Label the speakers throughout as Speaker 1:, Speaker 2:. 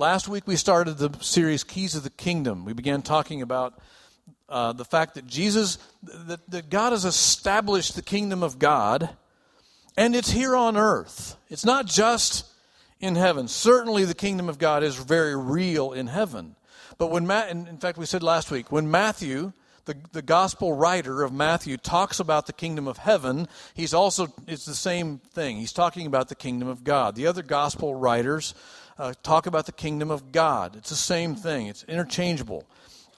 Speaker 1: Last week we started the series Keys of the Kingdom. We began talking about uh, the fact that Jesus, that, that God has established the kingdom of God, and it's here on earth. It's not just in heaven. Certainly, the kingdom of God is very real in heaven. But when Matt, in fact, we said last week, when Matthew, the, the gospel writer of Matthew, talks about the kingdom of heaven, he's also, it's the same thing. He's talking about the kingdom of God. The other gospel writers uh, talk about the kingdom of God. It's the same thing, it's interchangeable.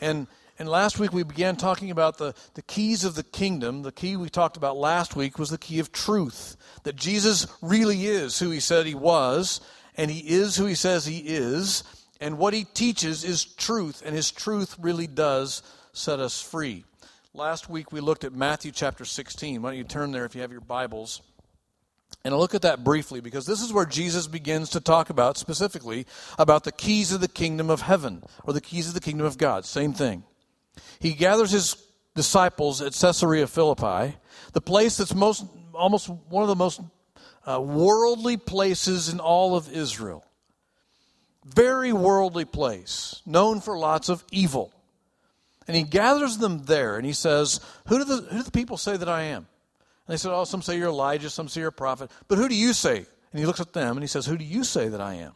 Speaker 1: And and last week we began talking about the, the keys of the kingdom. The key we talked about last week was the key of truth. That Jesus really is who he said he was, and he is who he says he is, and what he teaches is truth, and his truth really does set us free. Last week we looked at Matthew chapter 16. Why don't you turn there if you have your Bibles? And I'll look at that briefly because this is where Jesus begins to talk about specifically about the keys of the kingdom of heaven or the keys of the kingdom of God. Same thing. He gathers his disciples at Caesarea Philippi, the place that's most, almost one of the most uh, worldly places in all of Israel. Very worldly place, known for lots of evil. And he gathers them there and he says, Who do the, who do the people say that I am? They said, Oh, some say you're Elijah, some say you're a prophet. But who do you say? And he looks at them and he says, Who do you say that I am?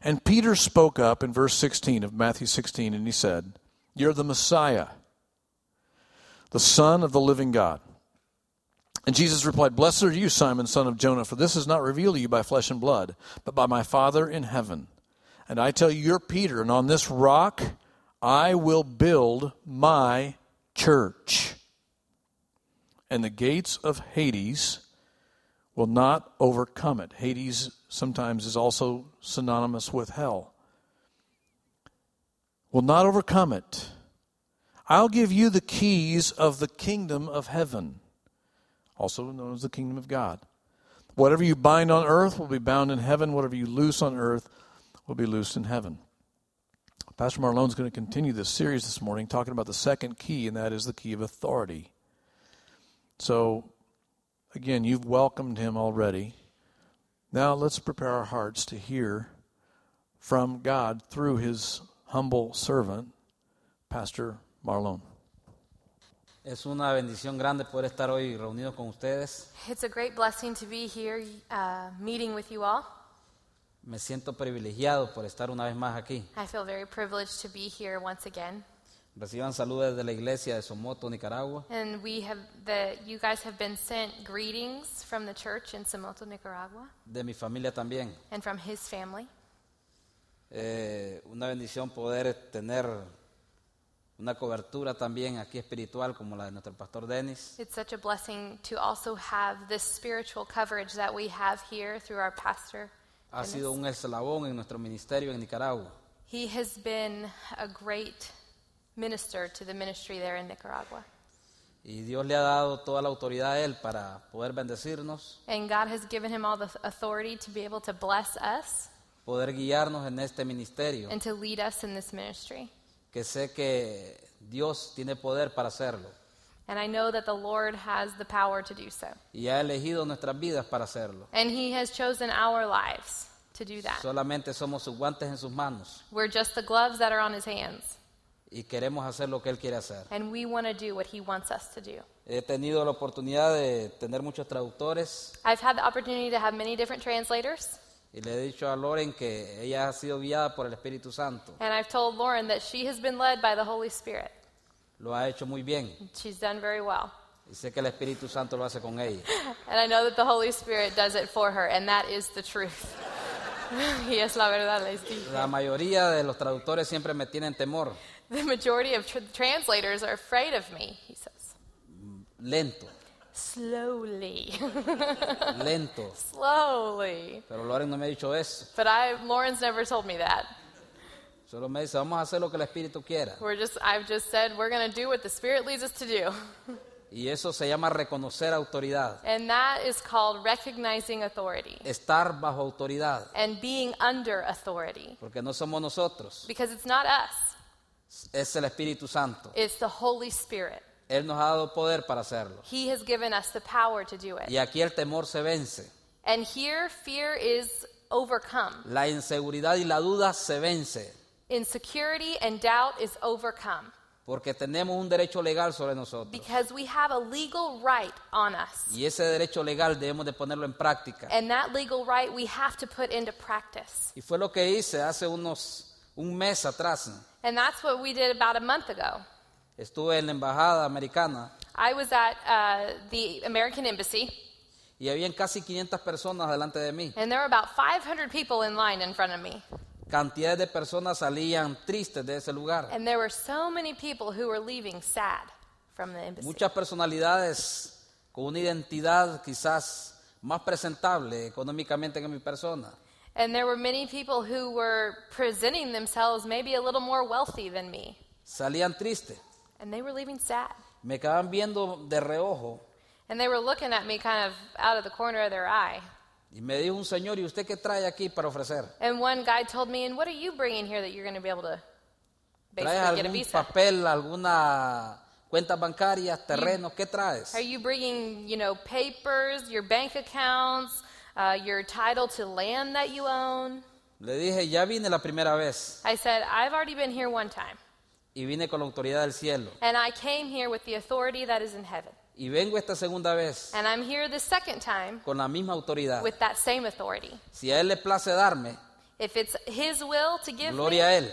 Speaker 1: And Peter spoke up in verse 16 of Matthew 16 and he said, You're the Messiah, the Son of the living God. And Jesus replied, Blessed are you, Simon, son of Jonah, for this is not revealed to you by flesh and blood, but by my Father in heaven. And I tell you, you're Peter, and on this rock I will build my church. And the gates of Hades will not overcome it. Hades sometimes is also synonymous with hell. Will not overcome it. I'll give you the keys of the kingdom of heaven also known as the kingdom of God. Whatever you bind on earth will be bound in heaven. Whatever you loose on earth will be loosed in heaven. Pastor Marlon is going to continue this series this morning talking about the second key, and that is the key of authority. So, again, you've welcomed him already. Now let's prepare our hearts to hear from God through his humble servant, Pastor Marlon.
Speaker 2: Es una bendición grande poder estar hoy reunido con ustedes.
Speaker 3: It's a great blessing to be here uh, meeting with you all.
Speaker 2: Me siento privilegiado por estar una vez más aquí.
Speaker 3: I feel very privileged to be here once again.
Speaker 2: Reciban saludos de la iglesia de Somoto, Nicaragua.
Speaker 3: And we have the you guys have been sent greetings from the church in Somoto, Nicaragua,
Speaker 2: De mi familia también.
Speaker 3: and from his family.
Speaker 2: Eh, una bendición poder tener una cobertura también aquí espiritual como la de nuestro pastor Denis.
Speaker 3: It's such a blessing to also have this spiritual coverage that we have here through our pastor.
Speaker 2: Ha sido un eslabón en nuestro ministerio en Nicaragua.
Speaker 3: He has been a great minister to the ministry there in Nicaragua.
Speaker 2: Y Dios le ha dado toda la autoridad a él para poder bendecirnos,
Speaker 3: And God has given him all the authority to be able to bless us
Speaker 2: poder guiarnos en este ministerio,
Speaker 3: and to lead us in this ministry.
Speaker 2: que sé que Dios tiene poder para hacerlo.
Speaker 3: And I know that the Lord has the power to do so.
Speaker 2: Y ha elegido nuestras vidas para hacerlo.
Speaker 3: And He has chosen our lives to do that.
Speaker 2: Solamente somos sus guantes en sus manos
Speaker 3: We're just the gloves that are on His hands.
Speaker 2: Y queremos hacer lo que Él quiere hacer.
Speaker 3: And we want to do what He wants us to do.
Speaker 2: He tenido la oportunidad de tener muchos traductores
Speaker 3: I've had the opportunity to have many different translators.
Speaker 2: y le he dicho a Loren que ella ha sido guiada por el Espíritu Santo.
Speaker 3: And I've told Lauren that she has been led by the Holy Spirit.
Speaker 2: Lo ha hecho muy bien
Speaker 3: She's done very well.
Speaker 2: y sé que el Espíritu Santo lo hace con ella.
Speaker 3: And I know that the Holy Spirit does it for her. And that is the truth. y es la verdad, les dije.
Speaker 2: La mayoría de los traductores siempre me tienen temor,
Speaker 3: The majority of tr- translators are afraid of me, he says.
Speaker 2: lento,
Speaker 3: Slowly.
Speaker 2: lento.
Speaker 3: Slowly.
Speaker 2: Pero Loren no me ha dicho eso.
Speaker 3: But I, Lauren's never told me that.
Speaker 2: Solo me dice, vamos a hacer lo que el Espíritu quiera.
Speaker 3: We're just, I've just said we're going to do what the Spirit leads us to do.
Speaker 2: Y eso se llama reconocer autoridad.
Speaker 3: And that is called recognizing authority
Speaker 2: Estar bajo autoridad.
Speaker 3: and being under authority.
Speaker 2: Porque no somos nosotros,
Speaker 3: Because it's not us,
Speaker 2: es el Espíritu Santo.
Speaker 3: it's the Holy Spirit.
Speaker 2: Él nos ha dado poder para hacerlo.
Speaker 3: He has given us the power to do it.
Speaker 2: Y aquí el temor se vence.
Speaker 3: And here, fear is overcome.
Speaker 2: La inseguridad y la duda se vence
Speaker 3: Insecurity and doubt is overcome
Speaker 2: porque tenemos un derecho legal sobre nosotros.
Speaker 3: because we have a legal right on us.
Speaker 2: Y ese derecho legal debemos de ponerlo en práctica.
Speaker 3: And that legal right we have to put into practice.
Speaker 2: Y fue lo que hice hace unos un mes atrás.
Speaker 3: And that's what we did about a month ago.
Speaker 2: Estuve en la embajada americana
Speaker 3: I was at uh, the American Embassy,
Speaker 2: y habían casi 500 personas delante de mí.
Speaker 3: and there were about 500 people in line in front of me.
Speaker 2: Cantidades de personas salían tristes de ese lugar.
Speaker 3: And there were so many people who were leaving sad from the embassy.
Speaker 2: Muchas personalidades con una identidad quizás más presentable económicamente que mi persona.
Speaker 3: And there were many people who were presenting themselves maybe a little more wealthy than me.
Speaker 2: Salían tristes.
Speaker 3: And they were leaving sad.
Speaker 2: Me quedaban viendo de reojo
Speaker 3: And they were looking at me kind of out of the corner of their eye.
Speaker 2: y me dijo un señor, ¿y usted qué trae aquí para ofrecer?
Speaker 3: And one guy told me, And what are you bringing here that you're going to be able to
Speaker 2: ¿Traes
Speaker 3: basically get a visa?
Speaker 2: papel, alguna cuenta bancaria, terreno? ¿Qué traes?
Speaker 3: Are you bringing, you know, papers, your bank accounts, uh, your title to land that you own?
Speaker 2: Le dije, ya vine la primera vez
Speaker 3: I said, I've already been here one time.
Speaker 2: y vine con la autoridad del cielo.
Speaker 3: And I came here with the authority that is in heaven.
Speaker 2: Y vengo esta segunda vez
Speaker 3: And I'm here the second time
Speaker 2: con la misma autoridad.
Speaker 3: with that same authority.
Speaker 2: Si a él le place darme,
Speaker 3: If it's His will to give
Speaker 2: gloria
Speaker 3: me,
Speaker 2: a él.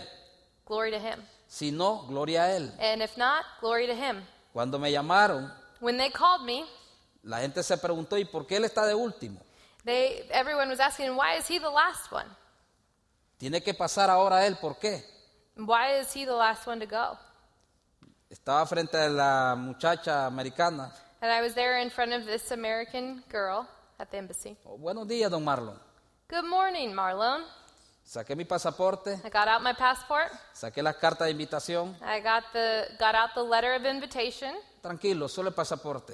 Speaker 3: glory to Him.
Speaker 2: Si no, gloria a él.
Speaker 3: And if not, glory to Him.
Speaker 2: Cuando me llamaron,
Speaker 3: When they called me,
Speaker 2: la gente se preguntó, ¿y por qué él está de último?
Speaker 3: They everyone was asking, why is he the last one?
Speaker 2: Tiene que pasar ahora él, ¿por qué?
Speaker 3: Why is he the last one to go?
Speaker 2: Estaba frente a la muchacha americana.
Speaker 3: And I was there in front of this American girl at the embassy.
Speaker 2: Oh, buenos días, don Marlon.
Speaker 3: Good morning, Marlon.
Speaker 2: Saqué mi pasaporte,
Speaker 3: I got out my passport.
Speaker 2: saqué las cartas de invitación.
Speaker 3: I got the got out the letter of invitation.
Speaker 2: Tranquilo, solo el pasaporte.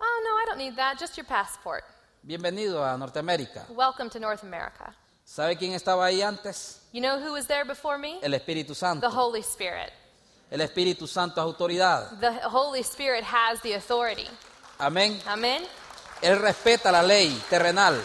Speaker 3: Oh no, I don't need that. Just your passport.
Speaker 2: Bienvenido a Norteamérica.
Speaker 3: Welcome to North America.
Speaker 2: ¿Sabe quién estaba ahí antes?
Speaker 3: You know who was there before me?
Speaker 2: El Espíritu
Speaker 3: The
Speaker 2: Santo.
Speaker 3: Holy Spirit.
Speaker 2: El Espíritu Santo es autoridad.
Speaker 3: The Holy Spirit has the authority.
Speaker 2: Amén.
Speaker 3: Amen.
Speaker 2: Él respeta la ley terrenal.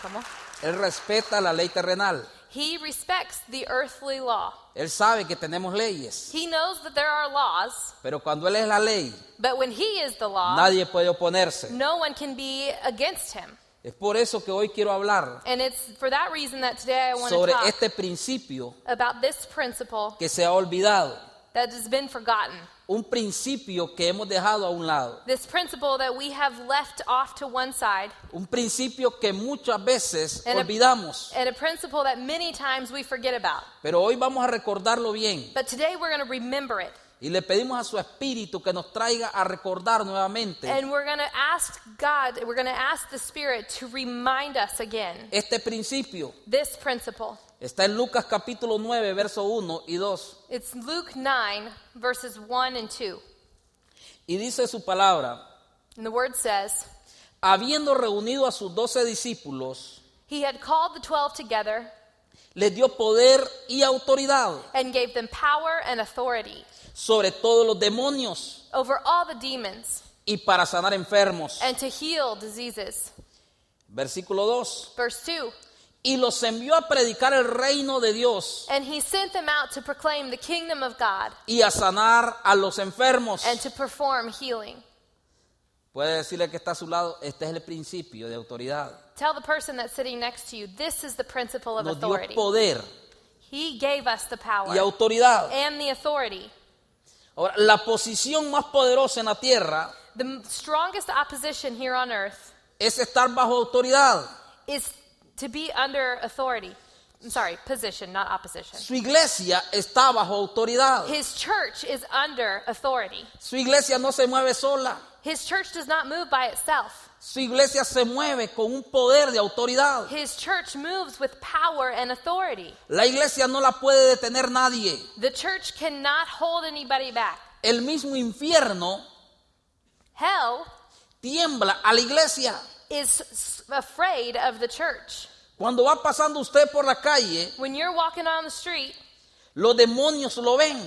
Speaker 3: ¿Cómo?
Speaker 2: Él respeta la ley terrenal.
Speaker 3: He respects the earthly law.
Speaker 2: Él sabe que tenemos leyes.
Speaker 3: He knows that there are laws,
Speaker 2: Pero cuando Él es la ley,
Speaker 3: but when he is the law,
Speaker 2: nadie puede oponerse.
Speaker 3: no one can be against him.
Speaker 2: Es por eso que hoy quiero hablar
Speaker 3: And it's for that reason that today I want to
Speaker 2: sobre
Speaker 3: talk
Speaker 2: este principio
Speaker 3: about this principle
Speaker 2: que se ha olvidado.
Speaker 3: that has been forgotten.
Speaker 2: Un principio que hemos dejado a un lado.
Speaker 3: This principle that we have left off to one side,
Speaker 2: Un principio que muchas veces
Speaker 3: And a-
Speaker 2: olvidamos.
Speaker 3: and a principle that many times we forget about.
Speaker 2: Pero hoy vamos a recordarlo bien.
Speaker 3: But today we're going to remember it.
Speaker 2: Y le pedimos a su espíritu que nos traiga a recordar nuevamente
Speaker 3: And we're going to ask God, we're going to ask the Spirit to remind us again
Speaker 2: este principio.
Speaker 3: this principle.
Speaker 2: Está en Lucas capítulo 9, verso 1 y 2.
Speaker 3: It's Luke 9, verses 1 and 2.
Speaker 2: Y dice su palabra,
Speaker 3: And the word says,
Speaker 2: habiendo reunido a sus doce discípulos,
Speaker 3: He had called the twelve together
Speaker 2: les dio poder y autoridad
Speaker 3: and gave them power and authority
Speaker 2: sobre todos los demonios
Speaker 3: over all the demons
Speaker 2: y para sanar enfermos.
Speaker 3: and to heal diseases.
Speaker 2: Versículo 2.
Speaker 3: Verse 2
Speaker 2: Y los envió a predicar el reino de Dios
Speaker 3: And He sent them out to proclaim the kingdom of God
Speaker 2: y a sanar a los enfermos.
Speaker 3: and to perform healing.
Speaker 2: Puede decirle que está a su lado, este es el principio de autoridad.
Speaker 3: Tell the person that's sitting next to you, this is the principle of
Speaker 2: Nos dio
Speaker 3: authority.
Speaker 2: poder
Speaker 3: He gave us the power
Speaker 2: y autoridad.
Speaker 3: and the authority.
Speaker 2: Ahora, la posición más poderosa en la tierra
Speaker 3: The m- strongest opposition here on earth
Speaker 2: es estar bajo autoridad.
Speaker 3: is to be under authority. I'm sorry, position, not opposition.
Speaker 2: Su iglesia está bajo autoridad.
Speaker 3: His church is under authority.
Speaker 2: Su iglesia no se mueve sola.
Speaker 3: His church does not move by itself.
Speaker 2: Su iglesia se mueve con un poder de autoridad.
Speaker 3: His church moves with power and authority.
Speaker 2: La iglesia no la puede detener nadie.
Speaker 3: The church cannot hold anybody back.
Speaker 2: El mismo infierno
Speaker 3: Hell
Speaker 2: tiembla a la iglesia.
Speaker 3: is afraid of the church.
Speaker 2: Cuando va pasando usted por la calle,
Speaker 3: When you're walking on the street,
Speaker 2: los demonios lo ven.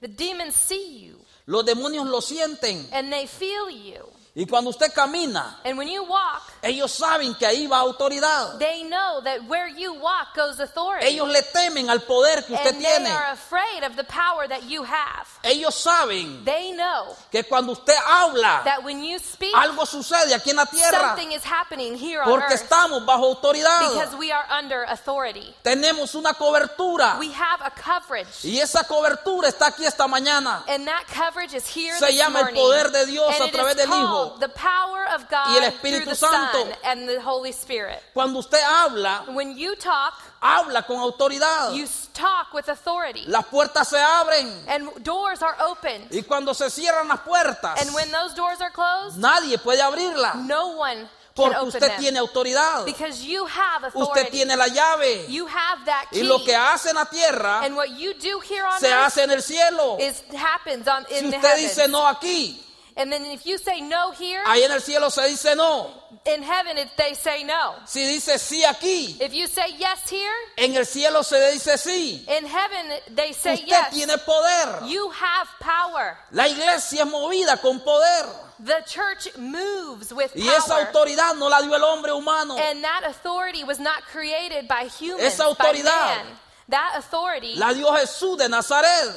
Speaker 3: the demons see you
Speaker 2: Los demonios lo sienten.
Speaker 3: and they feel you.
Speaker 2: Y cuando usted camina,
Speaker 3: And when you walk,
Speaker 2: ellos saben que ahí va autoridad.
Speaker 3: they know that where you walk goes authority.
Speaker 2: Ellos le temen al poder que usted
Speaker 3: and
Speaker 2: tiene.
Speaker 3: they are afraid of the power that you have.
Speaker 2: Ellos saben
Speaker 3: They know
Speaker 2: que cuando usted habla,
Speaker 3: that when you speak,
Speaker 2: algo sucede aquí en la tierra.
Speaker 3: something is happening here on
Speaker 2: Porque
Speaker 3: earth
Speaker 2: estamos bajo autoridad.
Speaker 3: because we are under authority.
Speaker 2: Tenemos una cobertura.
Speaker 3: We have a coverage.
Speaker 2: Y esa cobertura está aquí esta mañana.
Speaker 3: And that coverage is here
Speaker 2: Se
Speaker 3: this
Speaker 2: llama el
Speaker 3: morning.
Speaker 2: poder de Dios
Speaker 3: and
Speaker 2: a
Speaker 3: it
Speaker 2: través del
Speaker 3: called
Speaker 2: Hijo.
Speaker 3: The power of God
Speaker 2: Y el
Speaker 3: through
Speaker 2: Espíritu
Speaker 3: the
Speaker 2: Santo.
Speaker 3: Son and the Holy Spirit.
Speaker 2: Cuando usted habla,
Speaker 3: When you talk,
Speaker 2: habla con autoridad.
Speaker 3: you talk with authority.
Speaker 2: Las puertas se abren.
Speaker 3: And doors are opened.
Speaker 2: Y cuando se cierran las puertas,
Speaker 3: And when those doors are closed,
Speaker 2: nadie puede abrirlas.
Speaker 3: no one can
Speaker 2: Porque
Speaker 3: open
Speaker 2: usted
Speaker 3: them.
Speaker 2: tiene autoridad.
Speaker 3: Because you have
Speaker 2: Usted
Speaker 3: authority.
Speaker 2: tiene la llave.
Speaker 3: You have that
Speaker 2: Y
Speaker 3: key.
Speaker 2: lo que hace en la tierra
Speaker 3: and what you do here on
Speaker 2: se
Speaker 3: earth
Speaker 2: hace en el cielo. Si usted dice no aquí,
Speaker 3: and then if you say no here,
Speaker 2: ahí en el cielo se dice no.
Speaker 3: in heaven it, they say no.
Speaker 2: Si dice sí aquí,
Speaker 3: If you say yes here,
Speaker 2: en el cielo se dice sí.
Speaker 3: in heaven they say
Speaker 2: Usted
Speaker 3: yes.
Speaker 2: tiene poder.
Speaker 3: You have power.
Speaker 2: La iglesia es movida con poder.
Speaker 3: The church moves with
Speaker 2: Y esa
Speaker 3: power.
Speaker 2: autoridad no la dio el hombre humano.
Speaker 3: And that authority was not created by humans,
Speaker 2: Esa
Speaker 3: by
Speaker 2: autoridad
Speaker 3: man. That authority,
Speaker 2: La dio Jesús de Nazaret.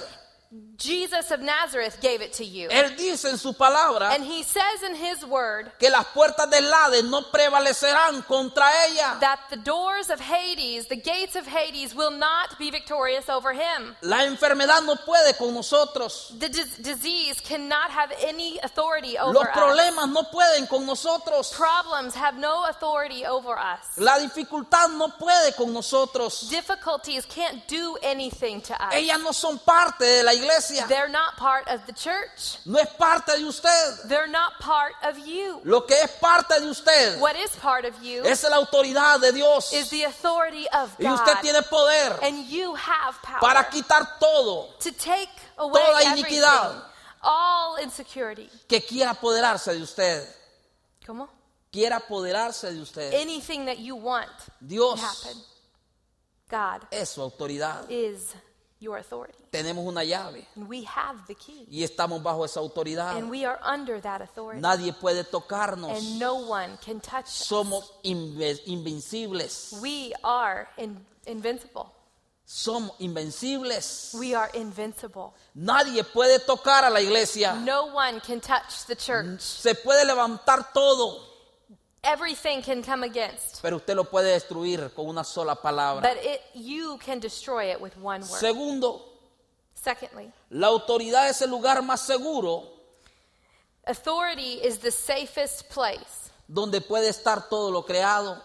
Speaker 3: Jesus of Nazareth gave it to you.
Speaker 2: Él dice en su palabra
Speaker 3: And he says in his word
Speaker 2: que las puertas del Hades no prevalecerán contra ella.
Speaker 3: that the doors of Hades, the gates of Hades, will not be victorious over him.
Speaker 2: La enfermedad no puede con nosotros.
Speaker 3: The dis- disease cannot have any authority
Speaker 2: Los
Speaker 3: over us.
Speaker 2: problemas no pueden con nosotros.
Speaker 3: Problems have no authority over us.
Speaker 2: La dificultad no puede con nosotros.
Speaker 3: Difficulties can't do anything to us.
Speaker 2: Ellas no son parte de la iglesia.
Speaker 3: They're not part of the church.
Speaker 2: No es parte de usted.
Speaker 3: They're not part of you.
Speaker 2: Lo que es parte de usted
Speaker 3: What is part of you
Speaker 2: es la autoridad de Dios.
Speaker 3: is the authority of
Speaker 2: Y usted
Speaker 3: God.
Speaker 2: tiene poder
Speaker 3: And you have power
Speaker 2: para quitar todo
Speaker 3: to take away
Speaker 2: toda iniquidad.
Speaker 3: all insecurity.
Speaker 2: que quiera apoderarse de usted.
Speaker 3: ¿Cómo?
Speaker 2: Quiera apoderarse de usted.
Speaker 3: Anything that you want
Speaker 2: Dios
Speaker 3: to happen. God
Speaker 2: es su autoridad.
Speaker 3: is your authority.
Speaker 2: Tenemos una llave
Speaker 3: And we have the key.
Speaker 2: y estamos bajo esa autoridad.
Speaker 3: And we are under that authority.
Speaker 2: Nadie puede tocarnos.
Speaker 3: And no one can touch us.
Speaker 2: Somos inve- invencibles.
Speaker 3: We are in, invincible.
Speaker 2: Somos invencibles.
Speaker 3: We are invincible.
Speaker 2: Nadie puede tocar a la iglesia.
Speaker 3: No one can touch the church.
Speaker 2: Se puede levantar todo,
Speaker 3: Everything can come against.
Speaker 2: pero usted lo puede destruir con una sola palabra.
Speaker 3: But it, you can destroy it with one word.
Speaker 2: Segundo,
Speaker 3: Secondly,
Speaker 2: la autoridad es el lugar más seguro
Speaker 3: authority is the safest place
Speaker 2: donde puede estar todo lo creado.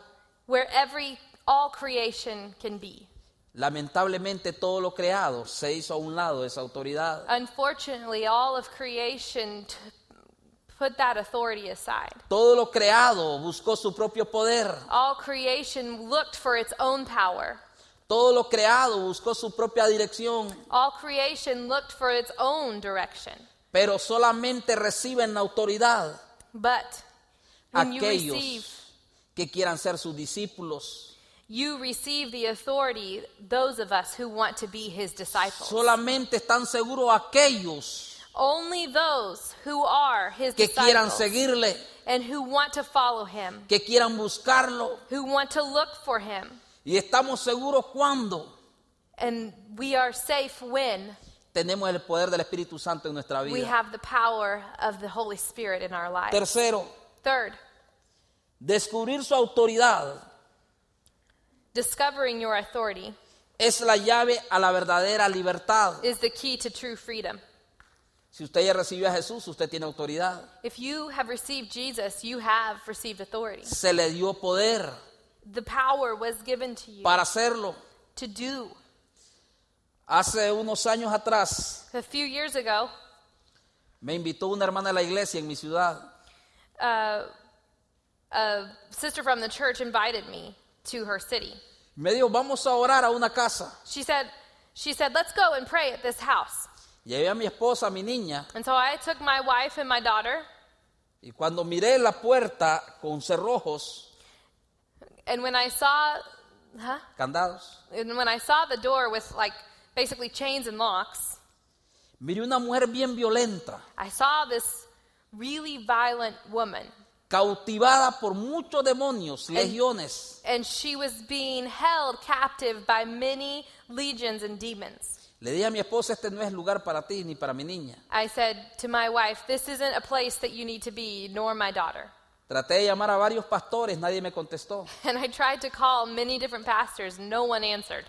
Speaker 3: where every all creation can be.
Speaker 2: Lamentablemente todo lo creado se hizo a un lado de esa autoridad.
Speaker 3: Unfortunately, all of creation put that authority aside.
Speaker 2: Todo lo creado buscó su propio poder.
Speaker 3: All creation looked for its own power.
Speaker 2: Todo lo creado buscó su propia dirección.
Speaker 3: All creation looked for its own direction.
Speaker 2: Pero solamente reciben autoridad
Speaker 3: But when you receive,
Speaker 2: aquellos que quieran ser sus discípulos.
Speaker 3: you receive the authority, those of us who want to be his disciples.
Speaker 2: Solamente están seguros aquellos
Speaker 3: Only those who are his
Speaker 2: que quieran seguirle,
Speaker 3: and who want to follow him,
Speaker 2: que quieran buscarlo.
Speaker 3: who want to look for him.
Speaker 2: Y estamos seguros cuando
Speaker 3: And we are safe when
Speaker 2: tenemos el poder del Espíritu Santo en nuestra
Speaker 3: we have the power of the Holy Spirit in our lives.
Speaker 2: Tercero,
Speaker 3: Third,
Speaker 2: descubrir su autoridad
Speaker 3: discovering your authority
Speaker 2: es la llave a la verdadera libertad.
Speaker 3: is the key to true freedom.
Speaker 2: Si usted ya recibió a Jesús, usted tiene autoridad.
Speaker 3: If you have received Jesus, you have received authority.
Speaker 2: Se le dio poder
Speaker 3: The power was given to you
Speaker 2: para hacerlo.
Speaker 3: to do.
Speaker 2: Hace unos años atrás
Speaker 3: A few years ago,
Speaker 2: me invitó una hermana de la iglesia en mi ciudad
Speaker 3: uh, a sister from the church invited me to her city.
Speaker 2: Me dijo, vamos a orar a una casa.
Speaker 3: She said, she said, let's go and pray at this house.
Speaker 2: Llevé a mi esposa, a mi niña,
Speaker 3: And so I took my wife and my daughter,
Speaker 2: y cuando miré la puerta con cerrojos,
Speaker 3: and when I saw, huh?
Speaker 2: candados,
Speaker 3: And when I saw the door with like basically chains and locks,
Speaker 2: miré una mujer bien violenta,
Speaker 3: I saw this really violent woman.
Speaker 2: cautivada por muchos demonios, legiones.
Speaker 3: And she was being held captive by many legions and demons.
Speaker 2: Le dije a mi esposa, este no es lugar para ti ni para mi niña.
Speaker 3: I said to my wife, This isn't a place that you need to be, nor my daughter.
Speaker 2: Traté de llamar a varios pastores, nadie me contestó.
Speaker 3: And I tried to call many different pastors, no one answered.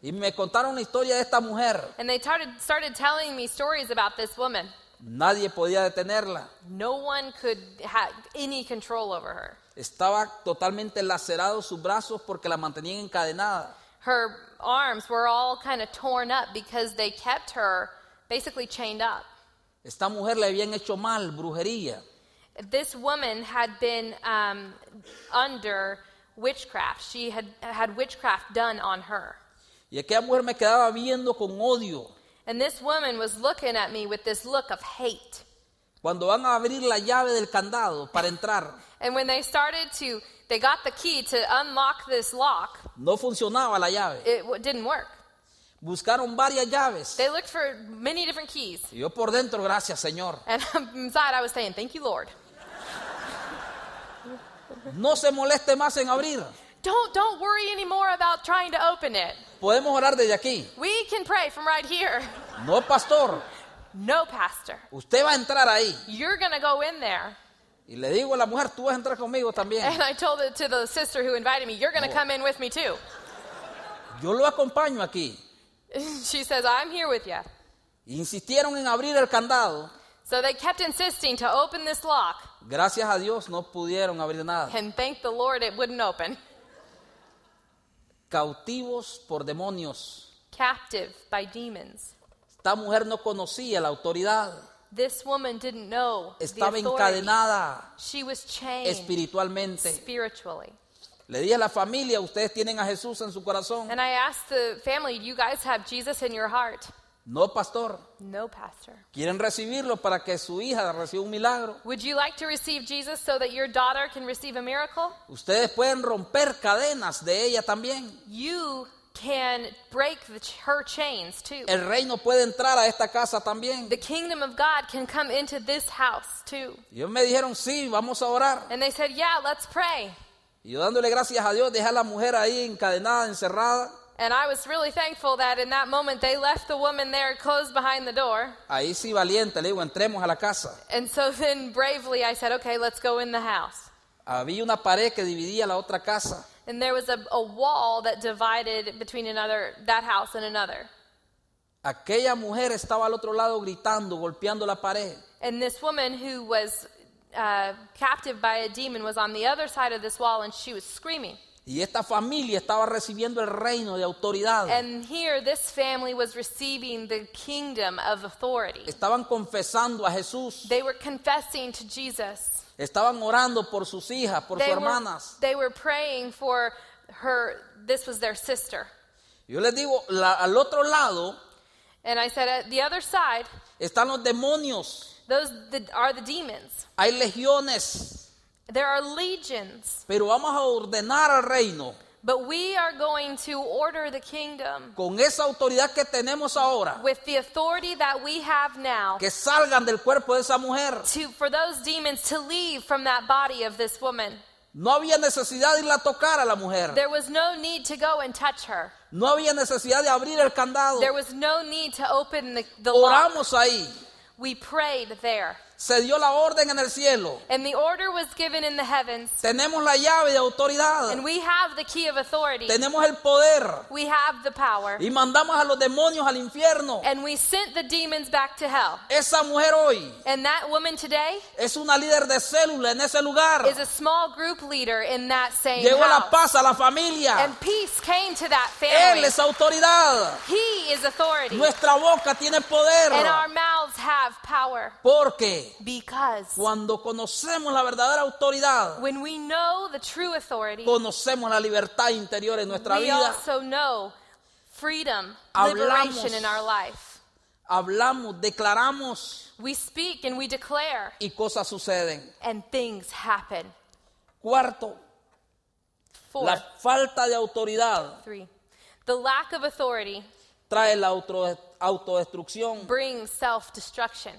Speaker 2: Y me contaron la historia de esta mujer.
Speaker 3: And they started, started telling me stories about this woman.
Speaker 2: Nadie podía detenerla.
Speaker 3: No one could have any control over her.
Speaker 2: Estaba totalmente lacerado sus brazos porque la mantenían encadenada.
Speaker 3: Her arms were all kind of torn up because they kept her basically chained up.
Speaker 2: Esta mujer le habían hecho mal, brujería.
Speaker 3: This woman had been um, under witchcraft. She had had witchcraft done on her.
Speaker 2: Y aquella mujer me quedaba viendo con odio.
Speaker 3: And this woman was looking at me with this look of hate.
Speaker 2: Cuando van a abrir la llave del candado para entrar,
Speaker 3: And when they started to, they got the key to unlock this lock,
Speaker 2: no funcionaba la llave.
Speaker 3: it didn't work.
Speaker 2: Buscaron varias llaves.
Speaker 3: They looked for many different keys.
Speaker 2: Y yo por dentro, gracias Señor.
Speaker 3: And inside I was saying, Thank you, Lord.
Speaker 2: No se moleste más en abrir.
Speaker 3: Don't, don't worry anymore about trying to open it.
Speaker 2: Podemos orar desde aquí.
Speaker 3: We can pray from right here.
Speaker 2: No, pastor.
Speaker 3: No, Pastor.
Speaker 2: Usted va a entrar ahí.
Speaker 3: You're going to go in there.
Speaker 2: Y le digo a la mujer, tú vas a entrar conmigo también.
Speaker 3: And I told it to the sister who invited me, You're going to come in with me too.
Speaker 2: Yo lo acompaño aquí.
Speaker 3: She says, I'm here with you.
Speaker 2: Insistieron en abrir el candado.
Speaker 3: So they kept insisting to open this lock.
Speaker 2: Gracias a Dios no pudieron abrir nada.
Speaker 3: And thank the Lord it wouldn't open.
Speaker 2: Cautivos por demonios.
Speaker 3: Captive by demons.
Speaker 2: Esta mujer no conocía la autoridad.
Speaker 3: This woman didn't know
Speaker 2: Estaba encadenada
Speaker 3: She was chained
Speaker 2: espiritualmente.
Speaker 3: spiritually.
Speaker 2: Le dije a la familia, ustedes tienen a Jesús en su corazón.
Speaker 3: And I asked the family, Do you guys have Jesus in your heart?
Speaker 2: No, pastor.
Speaker 3: No, Pastor.
Speaker 2: Quieren recibirlo para que su hija reciba un milagro.
Speaker 3: Would you like to receive Jesus so that your daughter can receive a miracle?
Speaker 2: Ustedes pueden romper cadenas de ella también.
Speaker 3: You can break the, her chains too.
Speaker 2: El reino puede entrar a esta casa también.
Speaker 3: The kingdom of God can come into this house too.
Speaker 2: Y ellos me dijeron, sí, vamos a orar.
Speaker 3: And they said, Yeah, let's pray.
Speaker 2: Y yo dándole gracias a Dios, dejé a la mujer ahí encadenada, encerrada.
Speaker 3: And I was really thankful that in that moment they left the woman there closed behind the door.
Speaker 2: Ahí sí valiente, le digo, entremos a la casa.
Speaker 3: And so then bravely I said, Okay, let's go in the house.
Speaker 2: Había una pared que dividía la otra casa.
Speaker 3: And there was a, a wall that divided between another that house and another.
Speaker 2: Aquella mujer estaba al otro lado gritando, golpeando la pared.
Speaker 3: And this woman who was uh, captive by a demon was on the other side of this wall and she was screaming.
Speaker 2: Y esta familia estaba recibiendo el reino de autoridad.
Speaker 3: And here, this family was receiving the kingdom of authority.
Speaker 2: Estaban confesando a Jesús.
Speaker 3: They were confessing to Jesus.
Speaker 2: Estaban orando por sus hijas, por sus
Speaker 3: They were,
Speaker 2: hermanas.
Speaker 3: they were praying for her, this was their sister.
Speaker 2: Yo les digo, la- al otro lado
Speaker 3: And I said, at the other side,
Speaker 2: están los demonios.
Speaker 3: those the, are the demons.
Speaker 2: Hay legiones.
Speaker 3: There are legions.
Speaker 2: Pero vamos a ordenar al reino
Speaker 3: But we are going to order the kingdom
Speaker 2: con esa autoridad que tenemos ahora.
Speaker 3: with the authority that we have now
Speaker 2: Que salgan del cuerpo de esa mujer.
Speaker 3: to, for those demons to leave from that body of this woman.
Speaker 2: No había necesidad de irla a tocar a la mujer.
Speaker 3: There was no need to go and touch her.
Speaker 2: No había necesidad de abrir el candado.
Speaker 3: There was no need to open the, the lock.
Speaker 2: Ahí.
Speaker 3: We prayed there.
Speaker 2: Se dio la orden en el cielo.
Speaker 3: And the order was given in the heavens.
Speaker 2: Tenemos la llave de autoridad.
Speaker 3: And we have the key of authority.
Speaker 2: Tenemos el poder.
Speaker 3: We have the power.
Speaker 2: Y mandamos a los demonios al infierno.
Speaker 3: And we sent the demons back to hell.
Speaker 2: Esa mujer hoy
Speaker 3: And that woman today
Speaker 2: es una líder de célula en ese lugar.
Speaker 3: is a small group leader in that same
Speaker 2: Llegó la
Speaker 3: house.
Speaker 2: paz a la familia.
Speaker 3: And peace came to that
Speaker 2: Él
Speaker 3: family.
Speaker 2: es autoridad.
Speaker 3: He is authority.
Speaker 2: Nuestra boca tiene poder.
Speaker 3: And our mouths have power.
Speaker 2: Porque
Speaker 3: Because
Speaker 2: cuando conocemos la verdadera autoridad,
Speaker 3: when we know the true authority,
Speaker 2: conocemos la libertad interior en nuestra
Speaker 3: we
Speaker 2: vida.
Speaker 3: also know freedom,
Speaker 2: Hablamos.
Speaker 3: liberation in our life.
Speaker 2: Hablamos, declaramos
Speaker 3: We speak and we declare,
Speaker 2: y cosas suceden.
Speaker 3: and things happen.
Speaker 2: Cuarto,
Speaker 3: Four,
Speaker 2: la falta de autoridad
Speaker 3: three. The lack of authority
Speaker 2: trae la auto- autodestrucción.
Speaker 3: brings self destruction.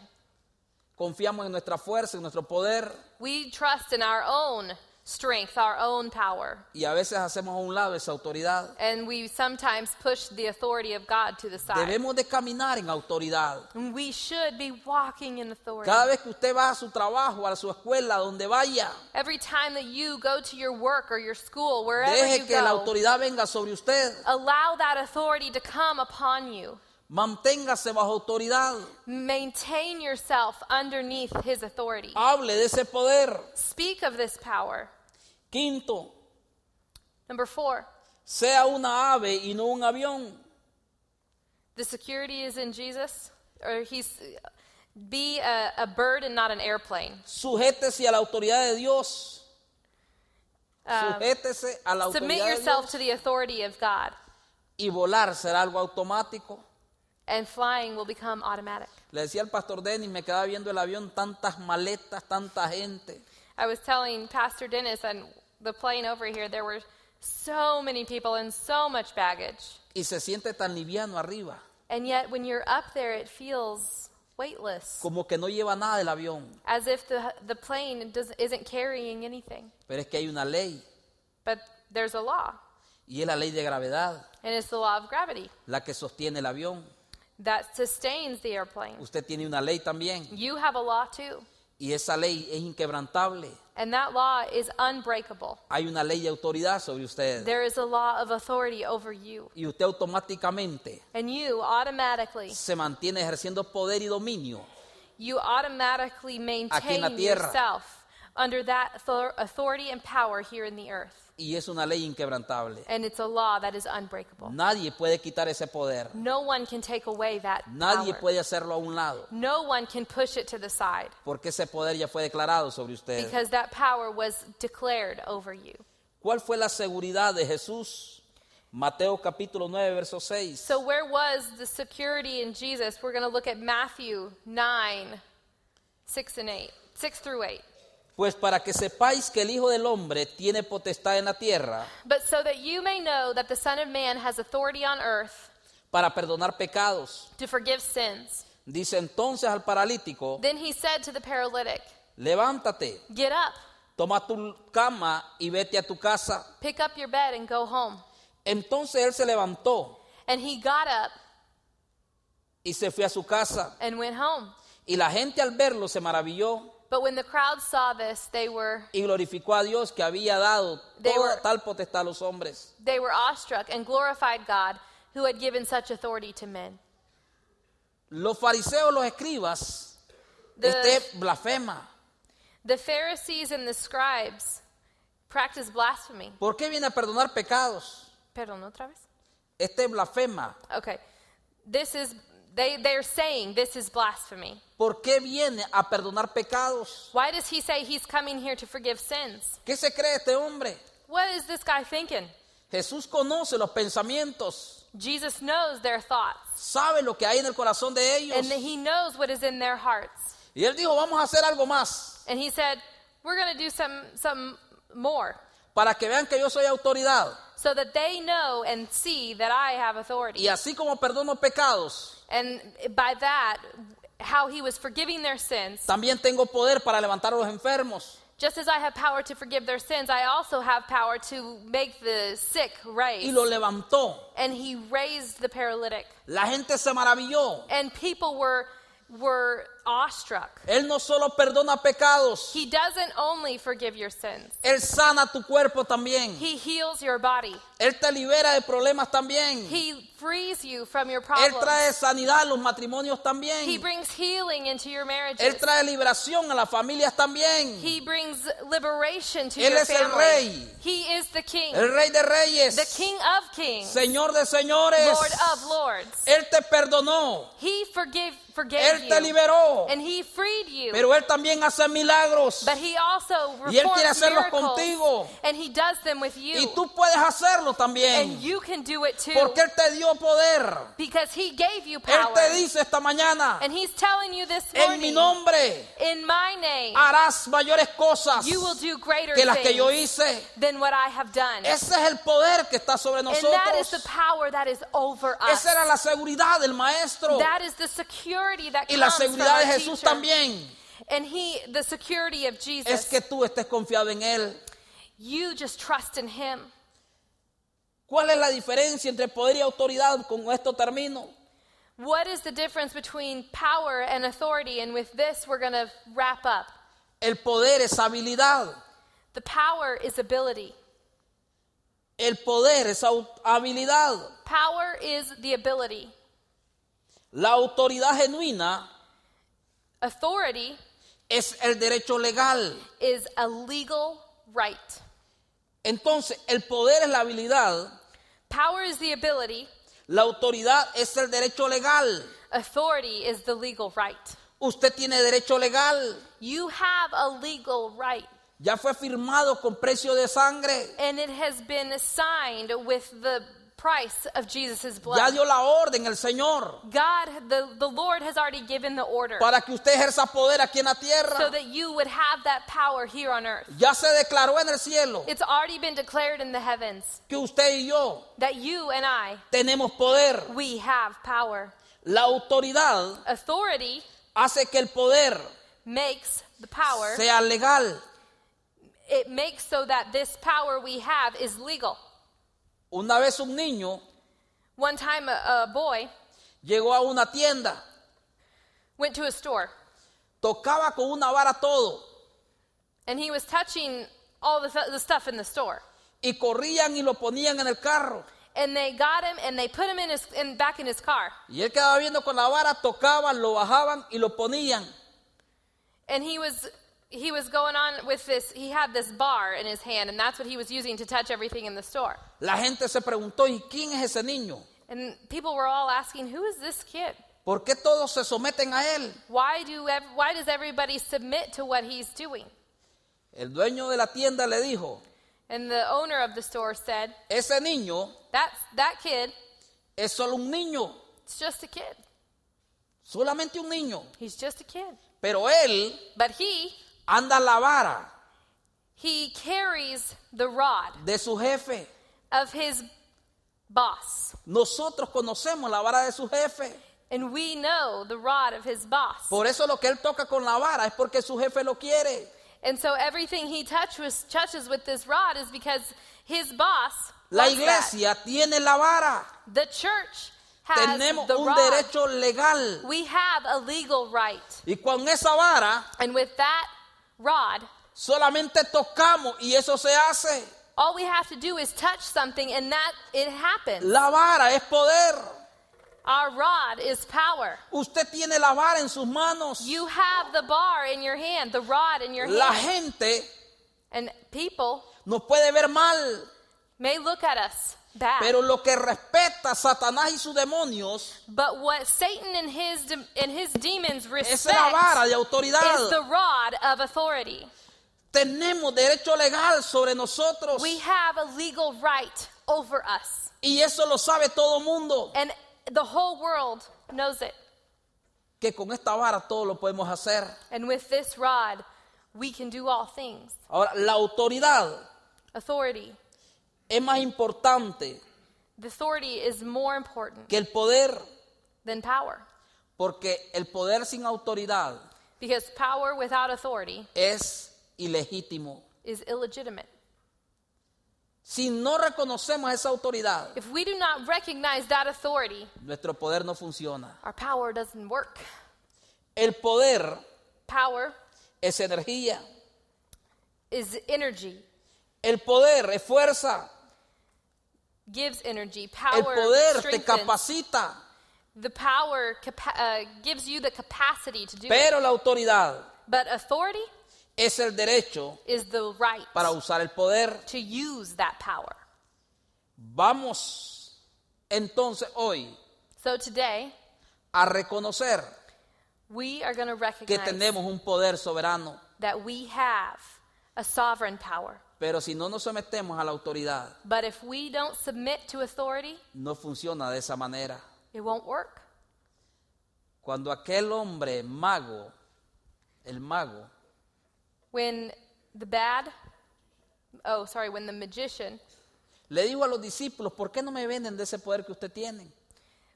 Speaker 2: Confiamos en nuestra fuerza, en nuestro poder
Speaker 3: We trust in our own strength, our own power.
Speaker 2: y a veces hacemos a un lado esa autoridad.
Speaker 3: And we sometimes push the authority of God to the side.
Speaker 2: Debemos de caminar en autoridad.
Speaker 3: And we should be walking in authority.
Speaker 2: Cada vez que usted va a su trabajo, a su escuela, donde vaya,
Speaker 3: Every time that you go to your work or your school, wherever you
Speaker 2: deje que la autoridad venga sobre usted.
Speaker 3: allow that authority to come upon you.
Speaker 2: Manténgase bajo autoridad.
Speaker 3: Maintain yourself underneath his authority.
Speaker 2: Hable de ese poder.
Speaker 3: Speak of this power.
Speaker 2: Quinto,
Speaker 3: Number four,
Speaker 2: sea una ave y no un avión.
Speaker 3: the security is in Jesus, or he's be a, a bird and not an airplane.
Speaker 2: Sujétese a la autoridad de Dios.
Speaker 3: Um,
Speaker 2: Sujétese a la
Speaker 3: submit
Speaker 2: de
Speaker 3: yourself
Speaker 2: Dios.
Speaker 3: to the authority of God,
Speaker 2: Y volar será algo automático.
Speaker 3: And flying will become automatic.
Speaker 2: Le decía al pastor Denis, me quedaba viendo el avión, tantas maletas, tanta gente.
Speaker 3: I was telling Pastor Dennis and the plane over here, there were so many people and so much baggage.
Speaker 2: Y se siente tan liviano arriba,
Speaker 3: And yet, when you're up there, it feels weightless,
Speaker 2: como que no lleva nada del avión.
Speaker 3: as if the, the plane does, isn't carrying anything.
Speaker 2: Pero es que hay una ley,
Speaker 3: But there's a law,
Speaker 2: y es la ley de gravedad,
Speaker 3: and it's the law of gravity
Speaker 2: la que sostiene el avión.
Speaker 3: That sustains the airplane.
Speaker 2: Usted tiene una ley también,
Speaker 3: You have a law too,
Speaker 2: y esa ley es inquebrantable.
Speaker 3: and that law is unbreakable.
Speaker 2: Hay una ley de autoridad sobre usted.
Speaker 3: There is a law of authority over you,
Speaker 2: Y usted automáticamente
Speaker 3: and you automatically,
Speaker 2: se mantiene ejerciendo poder y dominio.
Speaker 3: you automatically
Speaker 2: Aquí en la
Speaker 3: maintain
Speaker 2: tierra.
Speaker 3: yourself under that authority and power here in the earth.
Speaker 2: Y es una ley inquebrantable.
Speaker 3: And it's a law that is unbreakable.
Speaker 2: Nadie puede quitar ese poder.
Speaker 3: No one can take away that
Speaker 2: Nadie
Speaker 3: power.
Speaker 2: puede hacerlo a un lado.
Speaker 3: No one can push it to the side
Speaker 2: Porque ese poder ya fue declarado sobre usted.
Speaker 3: because that power was declared over you.
Speaker 2: ¿Cuál fue la seguridad de Jesús? Mateo capítulo 9, verso 6.
Speaker 3: So, where was the security in Jesus? We're going to look at Matthew 9, 6 and 8, 6 through 8.
Speaker 2: Pues para que sepáis que el Hijo del Hombre tiene potestad en la tierra
Speaker 3: But so that you may know that the Son of Man has authority on earth
Speaker 2: para perdonar pecados.
Speaker 3: to forgive sins.
Speaker 2: Dice entonces al paralítico,
Speaker 3: Then he said to the paralytic,
Speaker 2: levántate,
Speaker 3: Get up,
Speaker 2: toma tu cama y vete a tu casa.
Speaker 3: pick up your bed, and go home.
Speaker 2: Entonces él se levantó
Speaker 3: And he got up
Speaker 2: y se fue a su casa.
Speaker 3: and went home.
Speaker 2: Y la gente al verlo se maravilló
Speaker 3: But when the crowd saw this, they were
Speaker 2: y glorificó a Dios que había dado
Speaker 3: They
Speaker 2: toda
Speaker 3: were-
Speaker 2: tal potestad a los hombres.
Speaker 3: they were awestruck and glorified God who had given such authority to men.
Speaker 2: Los fariseos, los escribas,
Speaker 3: The,
Speaker 2: este blasfema.
Speaker 3: the Pharisees and the scribes practiced blasphemy.
Speaker 2: ¿Por qué viene a perdonar pecados?
Speaker 3: Perdón, otra vez.
Speaker 2: Este blasfema.
Speaker 3: Okay. This is they they're saying this is blasphemy.
Speaker 2: ¿Por qué viene a perdonar pecados?
Speaker 3: Why does he say he's coming here to forgive sins?
Speaker 2: ¿Qué se cree este hombre?
Speaker 3: What is this guy thinking?
Speaker 2: Jesús conoce los pensamientos,
Speaker 3: Jesus knows their thoughts
Speaker 2: sabe lo que hay en el corazón de ellos.
Speaker 3: and he knows what is in their hearts.
Speaker 2: Y él dijo, vamos a hacer algo más
Speaker 3: And he said, "We're going to do some some more
Speaker 2: para que vean que yo soy autoridad.
Speaker 3: So that they know and see that I have authority."
Speaker 2: Y así como perdono pecados,
Speaker 3: And by that, how he was forgiving their sins,
Speaker 2: también tengo poder para levantar a los enfermos.
Speaker 3: just as I have power to forgive their sins, I also have power to make the sick
Speaker 2: Y lo levantó.
Speaker 3: And he raised the paralytic.
Speaker 2: La gente se maravilló.
Speaker 3: And people were were awestruck.
Speaker 2: Él no solo perdona pecados,
Speaker 3: He doesn't only forgive your sins.
Speaker 2: Él sana tu cuerpo también.
Speaker 3: He heals your body.
Speaker 2: Él te libera de problemas también.
Speaker 3: He frees you from your
Speaker 2: Él
Speaker 3: problems.
Speaker 2: trae sanidad a los matrimonios
Speaker 3: He
Speaker 2: también.
Speaker 3: brings healing into your
Speaker 2: Él
Speaker 3: marriages.
Speaker 2: trae liberación a las familias también.
Speaker 3: He brings liberation to
Speaker 2: Él
Speaker 3: your
Speaker 2: es el
Speaker 3: family.
Speaker 2: rey.
Speaker 3: He is the king,
Speaker 2: El rey de
Speaker 3: the
Speaker 2: reyes,
Speaker 3: king of kings,
Speaker 2: Señor de señores.
Speaker 3: Lord of lords.
Speaker 2: Él te perdonó.
Speaker 3: He forgive, forgave
Speaker 2: Él te
Speaker 3: you,
Speaker 2: liberó.
Speaker 3: and he freed you.
Speaker 2: Pero Él también hace milagros.
Speaker 3: but he also
Speaker 2: Y Él quiere hacerlos contigo.
Speaker 3: and he does them with you.
Speaker 2: Y tú puedes hacerlo
Speaker 3: and
Speaker 2: también.
Speaker 3: you can do it too,
Speaker 2: Porque Él te dio poder.
Speaker 3: because he gave you
Speaker 2: Él
Speaker 3: power.
Speaker 2: te dice esta mañana,
Speaker 3: and he's telling you this
Speaker 2: en mi
Speaker 3: morning,
Speaker 2: nombre
Speaker 3: in my name,
Speaker 2: harás mayores cosas
Speaker 3: you will do greater
Speaker 2: que las que yo hice.
Speaker 3: than what I have done.
Speaker 2: Ese es el poder que está sobre
Speaker 3: and that is the
Speaker 2: nosotros.
Speaker 3: power that is over us.
Speaker 2: Esa era la seguridad del maestro.
Speaker 3: That is the security that
Speaker 2: Y la
Speaker 3: comes from
Speaker 2: seguridad de Jesús
Speaker 3: teacher.
Speaker 2: también.
Speaker 3: And he, the security of
Speaker 2: es
Speaker 3: Jesus,
Speaker 2: que tú estés confiado en Él.
Speaker 3: you just trust in him.
Speaker 2: ¿Cuál es la diferencia entre poder y autoridad? Con esto termino.
Speaker 3: What is the difference between power and authority? And with this, we're going to wrap up.
Speaker 2: El poder es habilidad.
Speaker 3: The power is ability.
Speaker 2: El poder es au- habilidad.
Speaker 3: Power is the ability.
Speaker 2: La autoridad genuina
Speaker 3: Authority
Speaker 2: es el derecho legal.
Speaker 3: is a legal right.
Speaker 2: Entonces, el poder es la habilidad,
Speaker 3: Power is the ability.
Speaker 2: la autoridad es el derecho legal.
Speaker 3: Authority is the legal right.
Speaker 2: Usted tiene derecho legal.
Speaker 3: You have a legal right.
Speaker 2: Ya fue firmado con precio de sangre.
Speaker 3: And it has been signed with the price of Jesus'
Speaker 2: Ya
Speaker 3: blood.
Speaker 2: dio la orden el Señor
Speaker 3: God, the, the Lord has already given the order
Speaker 2: para que usted ejerza poder aquí en la
Speaker 3: so that you would have that power here on earth.
Speaker 2: Ya se declaró en el cielo
Speaker 3: It's already been declared in the heavens
Speaker 2: que usted y yo
Speaker 3: that you and I,
Speaker 2: tenemos poder.
Speaker 3: we have power.
Speaker 2: La autoridad
Speaker 3: Authority
Speaker 2: hace que el poder
Speaker 3: makes the power,
Speaker 2: sea legal.
Speaker 3: it makes so that this power we have is legal.
Speaker 2: Una vez un niño
Speaker 3: One time, a, a boy
Speaker 2: llegó a una tienda,
Speaker 3: went to a store
Speaker 2: tocaba con una vara todo
Speaker 3: and he was touching all the, th- the stuff in the store.
Speaker 2: y corrían y lo ponían en el carro.
Speaker 3: And they got him and they put him in his, in, back in his car.
Speaker 2: Y él quedaba viendo con la vara, tocaban, lo bajaban y lo ponían.
Speaker 3: And he was he was going on with this he had this bar in his hand and that's what he was using to touch everything in the store.
Speaker 2: La gente se preguntó, ¿y quién es ese niño?
Speaker 3: And people were all asking, "Who is this kid?
Speaker 2: ¿Por qué todos se someten a él?
Speaker 3: Why do ev- why does everybody submit to what he's doing?"
Speaker 2: El dueño de la tienda le dijo,
Speaker 3: And the owner of the store said,
Speaker 2: ese niño
Speaker 3: "That's that kid.
Speaker 2: es solo un niño,
Speaker 3: It's just a kid.
Speaker 2: solamente un niño.
Speaker 3: He's just a kid."
Speaker 2: Pero él
Speaker 3: But he
Speaker 2: anda la vara
Speaker 3: he carries the rod
Speaker 2: de su jefe.
Speaker 3: of his boss.
Speaker 2: Nosotros conocemos la vara de su jefe.
Speaker 3: And we know the rod of his boss.
Speaker 2: Por eso lo que él toca con la vara es porque su jefe lo quiere.
Speaker 3: And so everything he touches, touches with this rod is because his boss,
Speaker 2: La
Speaker 3: wants that.
Speaker 2: iglesia tiene la vara.
Speaker 3: the church, has
Speaker 2: Tenemos un
Speaker 3: rod.
Speaker 2: derecho legal.
Speaker 3: We have a legal right.
Speaker 2: Y con esa vara
Speaker 3: And with that rod,
Speaker 2: solamente tocamos y eso se hace.
Speaker 3: all we have to do is touch something and that it happens.
Speaker 2: La vara es poder.
Speaker 3: Our rod is power.
Speaker 2: Usted tiene la vara en sus manos.
Speaker 3: You have the bar in your hand, the rod in your hand.
Speaker 2: La gente
Speaker 3: And people
Speaker 2: nos puede ver mal,
Speaker 3: may look at us bad.
Speaker 2: pero lo que respeta Satanás y sus demonios
Speaker 3: but what Satan and his de- and his demons
Speaker 2: es
Speaker 3: respect
Speaker 2: la vara de
Speaker 3: is the
Speaker 2: autoridad.
Speaker 3: rod of authority.
Speaker 2: Tenemos derecho legal sobre nosotros
Speaker 3: We have a legal right over us.
Speaker 2: y eso lo sabe todo mundo.
Speaker 3: And the whole world knows it.
Speaker 2: Que con esta vara todo lo podemos hacer.
Speaker 3: And with this rod, we can do all things.
Speaker 2: Ahora, la autoridad
Speaker 3: Authority.
Speaker 2: Es más importante
Speaker 3: The authority is more important
Speaker 2: que el poder,
Speaker 3: than power.
Speaker 2: porque el poder sin autoridad
Speaker 3: Because power without authority
Speaker 2: es ilegítimo.
Speaker 3: is illegitimate.
Speaker 2: Si no reconocemos esa autoridad,
Speaker 3: If we do not recognize that authority,
Speaker 2: nuestro poder no funciona.
Speaker 3: our power doesn't work.
Speaker 2: El poder
Speaker 3: Power
Speaker 2: es energía.
Speaker 3: is energy,
Speaker 2: El poder es fuerza.
Speaker 3: Gives energy.
Speaker 2: El
Speaker 3: Power
Speaker 2: poder te capacita.
Speaker 3: The power uh, gives you the capacity to do.
Speaker 2: Pero la autoridad
Speaker 3: But authority
Speaker 2: es el derecho
Speaker 3: is the right
Speaker 2: para usar el poder.
Speaker 3: to use that power.
Speaker 2: Vamos entonces hoy
Speaker 3: So today,
Speaker 2: a reconocer
Speaker 3: we are going to
Speaker 2: que
Speaker 3: recognize
Speaker 2: tenemos un poder soberano.
Speaker 3: that we have a sovereign power.
Speaker 2: Pero si no nos sometemos a la autoridad,
Speaker 3: But if we don't submit to authority,
Speaker 2: no funciona de esa manera.
Speaker 3: it won't work.
Speaker 2: Cuando aquel hombre mago, el mago,
Speaker 3: When the bad, oh, sorry, when the magician,
Speaker 2: le dijo a los discípulos, ¿por qué no me venden de ese poder que usted tiene?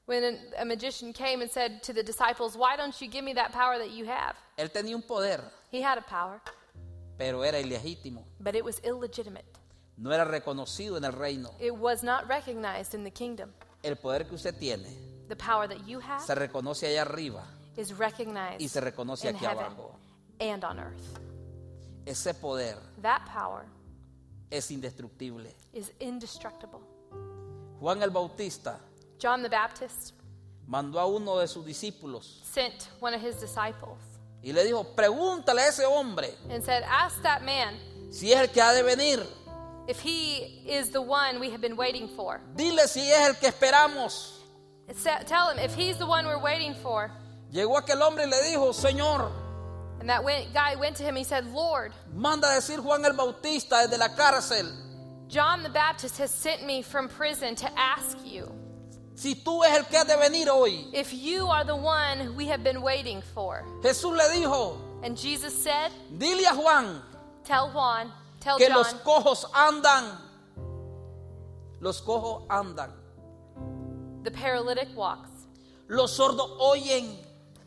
Speaker 3: When a, magician came and said to the disciples, Why don't you give me that power that you have?
Speaker 2: Él tenía un poder,
Speaker 3: He had a power,
Speaker 2: pero era ilegítimo.
Speaker 3: but it was illegitimate.
Speaker 2: No era reconocido en el reino.
Speaker 3: It was not recognized in the kingdom.
Speaker 2: El poder que usted tiene
Speaker 3: The power that you have
Speaker 2: se reconoce allá arriba
Speaker 3: is recognized
Speaker 2: y se reconoce
Speaker 3: in
Speaker 2: aquí
Speaker 3: heaven
Speaker 2: abajo.
Speaker 3: and on earth.
Speaker 2: Ese poder
Speaker 3: That power
Speaker 2: es indestructible.
Speaker 3: is indestructible.
Speaker 2: Juan el Bautista
Speaker 3: John the Baptist
Speaker 2: mandó a uno de sus discípulos
Speaker 3: sent one of his disciples
Speaker 2: y le dijo, pregúntale a ese hombre
Speaker 3: and said, Ask that man
Speaker 2: si es el que ha de venir.
Speaker 3: if he is the one we have been waiting for.
Speaker 2: Dile si es el que esperamos.
Speaker 3: Sa- Tell him if he's the one we're waiting for.
Speaker 2: Llegó aquel hombre y le dijo, Señor,
Speaker 3: And that went, guy went to him. He said, Lord,
Speaker 2: manda a decir Juan el Bautista desde la cárcel,
Speaker 3: John the Baptist has sent me from prison to ask you
Speaker 2: si tú es el que ha de venir hoy.
Speaker 3: if you are the one we have been waiting for.
Speaker 2: Jesús le dijo,
Speaker 3: And Jesus said,
Speaker 2: dile a Juan
Speaker 3: Tell Juan, tell
Speaker 2: que
Speaker 3: John,
Speaker 2: los cojos andan. Los cojos andan.
Speaker 3: the paralytic walks,
Speaker 2: Los sordos oyen.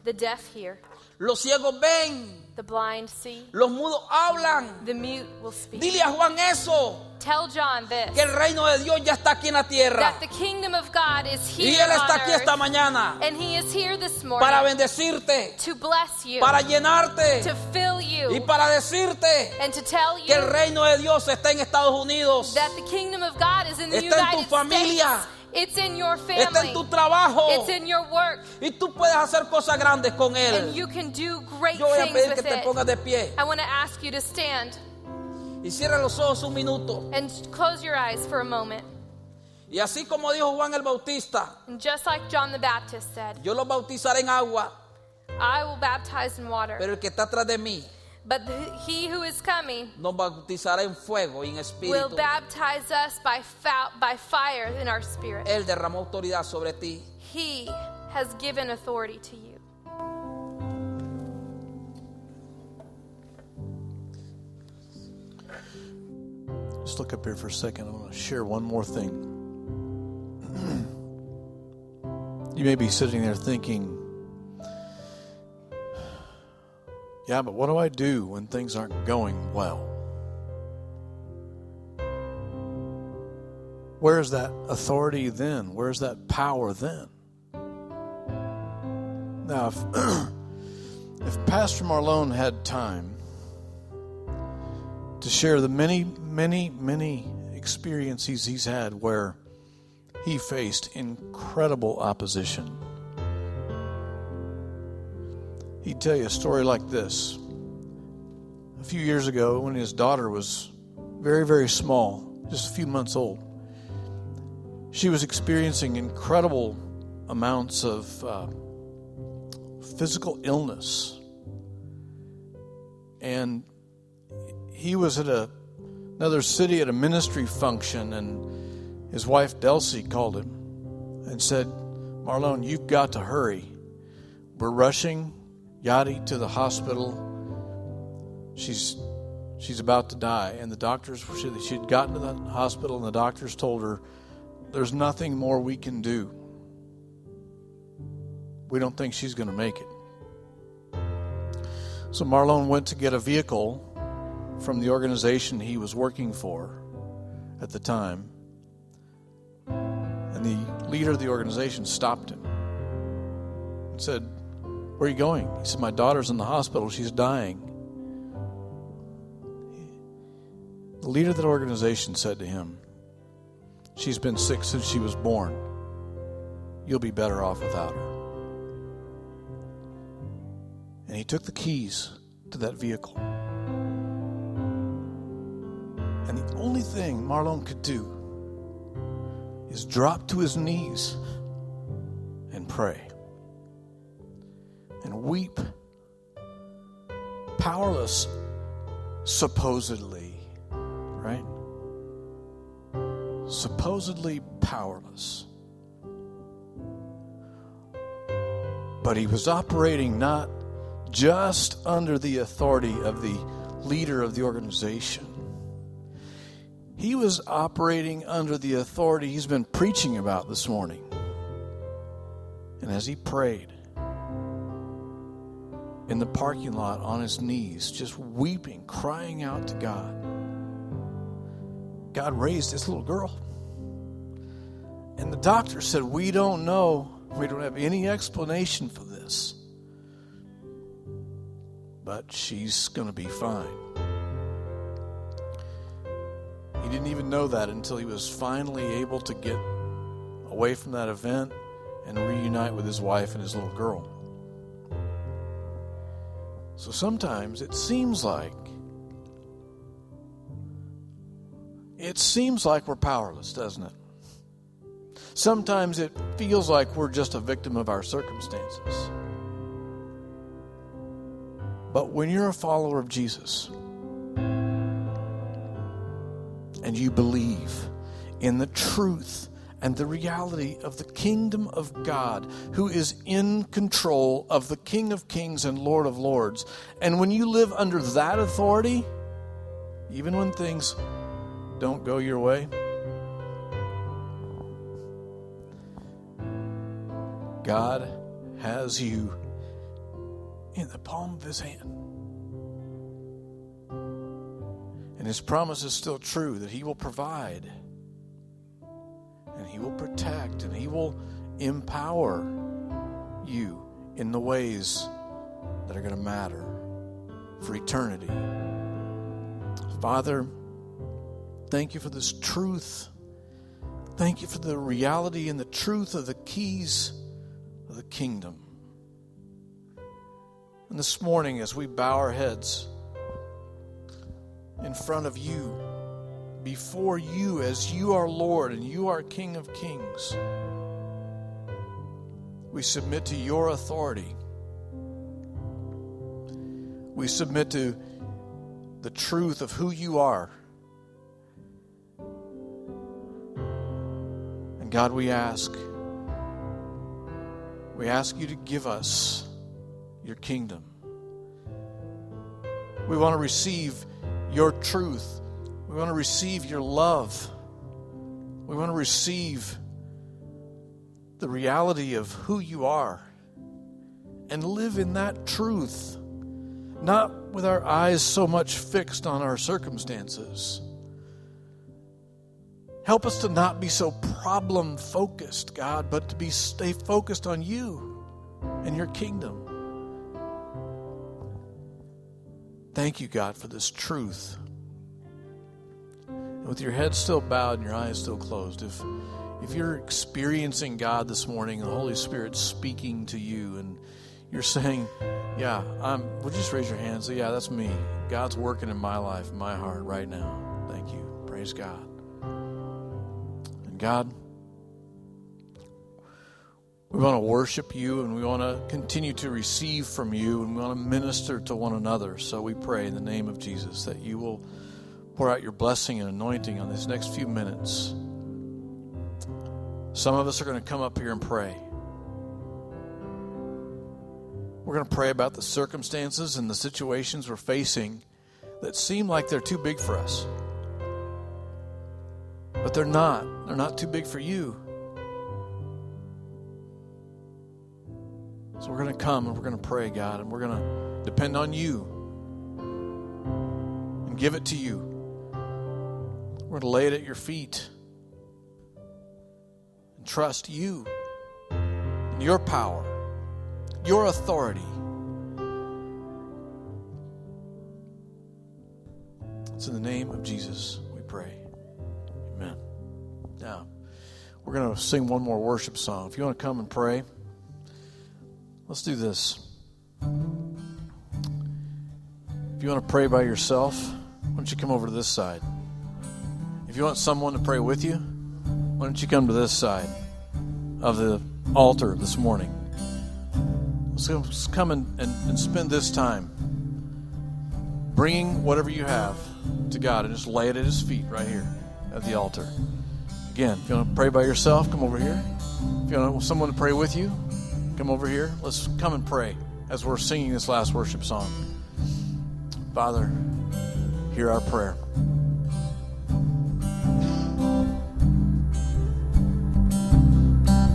Speaker 3: the deaf hear,
Speaker 2: Los ciegos ven.
Speaker 3: the blind see,
Speaker 2: Los mudos hablan.
Speaker 3: the mute will speak.
Speaker 2: Dile a Juan eso.
Speaker 3: Tell John this
Speaker 2: Que el reino de Dios ya está aquí en la tierra.
Speaker 3: that the kingdom of God is
Speaker 2: Y
Speaker 3: here
Speaker 2: Él está aquí esta mañana
Speaker 3: and He is here this morning
Speaker 2: para bendecirte,
Speaker 3: to bless you,
Speaker 2: para llenarte
Speaker 3: to fill you,
Speaker 2: y para decirte
Speaker 3: and to tell
Speaker 2: que el
Speaker 3: you
Speaker 2: reino de Dios está en Estados Unidos.
Speaker 3: that the kingdom of God is in the
Speaker 2: Está en tu
Speaker 3: United
Speaker 2: familia.
Speaker 3: States. It's in your
Speaker 2: Está
Speaker 3: family.
Speaker 2: en tu trabajo.
Speaker 3: It's in your work.
Speaker 2: Y tú puedes hacer cosas grandes con
Speaker 3: And
Speaker 2: Él.
Speaker 3: you can do great
Speaker 2: Yo voy a pedir que te pongas de pie
Speaker 3: I want to ask you to stand
Speaker 2: y cierra los ojos un minuto.
Speaker 3: and close your eyes for a moment.
Speaker 2: Y así como dijo Juan el Bautista,
Speaker 3: And just like John the Baptist said,
Speaker 2: yo los bautizaré en agua,
Speaker 3: I will baptize in water,
Speaker 2: pero el que está atrás de mí
Speaker 3: but the, he who is coming
Speaker 2: nos bautizará en fuego y en
Speaker 3: will baptize us by, by fire in our spirit.
Speaker 2: Él derramó autoridad sobre ti.
Speaker 3: He has given authority to you.
Speaker 1: Just look up here for a second. I want to share one more thing. you may be sitting there thinking, yeah, but what do I do when things aren't going well? Where's that authority then? Where's that power then? Now, if, if Pastor Marlon had time, to share the many, many, many experiences he's had where he faced incredible opposition. He'd tell you a story like this. A few years ago, when his daughter was very, very small, just a few months old, she was experiencing incredible amounts of uh, physical illness. And he was at a, another city at a ministry function, and his wife Delcy called him and said, Marlon, you've got to hurry. We're rushing Yadi to the hospital. She's she's about to die. And the doctors, she, she'd gotten to the hospital, and the doctors told her, There's nothing more we can do. We don't think she's going to make it. So Marlon went to get a vehicle from the organization he was working for at the time. And the leader of the organization stopped him and said, Where are you going? He said, My daughter's in the hospital. She's dying. The leader of that organization said to him, She's been sick since she was born. You'll be better off without her. And he took the keys to that vehicle. And the only thing Marlon could do is drop to his knees and pray and weep, powerless, supposedly, right? Supposedly powerless. But he was operating not just under the authority of the leader of the organization. He was operating under the authority he's been preaching about this morning. And as he prayed in the parking lot on his knees, just weeping, crying out to God, God raised this little girl. And the doctor said, We don't know. We don't have any explanation for this. But she's going to be fine. He didn't even know that until he was finally able to get away from that event and reunite with his wife and his little girl. So sometimes it seems like it seems like we're powerless, doesn't it? Sometimes it feels like we're just a victim of our circumstances. But when you're a follower of Jesus and you believe in the truth and the reality of the kingdom of God, who is in control of the King of Kings and Lord of Lords. And when you live under that authority, even when things don't go your way, God has you in the palm of his hand. And his promise is still true that he will provide will protect and he will empower you in the ways that are going to matter for eternity. Father, thank you for this truth. Thank you for the reality and the truth of the keys of the kingdom. And this morning, as we bow our heads in front of you, before you, as you are Lord and you are King of Kings, we submit to your authority. We submit to the truth of who you are. And God, we ask, we ask you to give us your kingdom. We want to receive your truth. We want to receive your love. We want to receive the reality of who you are and live in that truth, not with our eyes so much fixed on our circumstances. Help us to not be so problem focused, God, but to be stay focused on you and your kingdom. Thank you, God, for this truth. With your head still bowed and your eyes still closed, if if you're experiencing God this morning, the Holy Spirit speaking to you, and you're saying, "Yeah, I'm," would you just raise your hands? Say, "Yeah, that's me. God's working in my life, in my heart, right now. Thank you. Praise God." And God. We want to worship you and we want to continue to receive from you and we want to minister to one another. So we pray in the name of Jesus that you will pour out your blessing and anointing on these next few minutes. Some of us are going to come up here and pray. We're going to pray about the circumstances and the situations we're facing that seem like they're too big for us. But they're not. They're not too big for you. So we're going to come and we're going to pray, God, and we're going to depend on you and give it to you. We're to lay it at your feet and trust you and your power, your authority. It's in the name of Jesus we pray. Amen. Now, we're going to sing one more worship song. If you want to come and pray, Let's do this. If you want to pray by yourself, why don't you come over to this side? If you want someone to pray with you, why don't you come to this side of the altar this morning? Let's come and, and, and spend this time bringing whatever you have to God and just lay it at His feet right here at the altar. Again, if you want to pray by yourself, come over here. If you want someone to pray with you, come over here. Let's come and pray as we're singing this last worship song. Father, hear our prayer.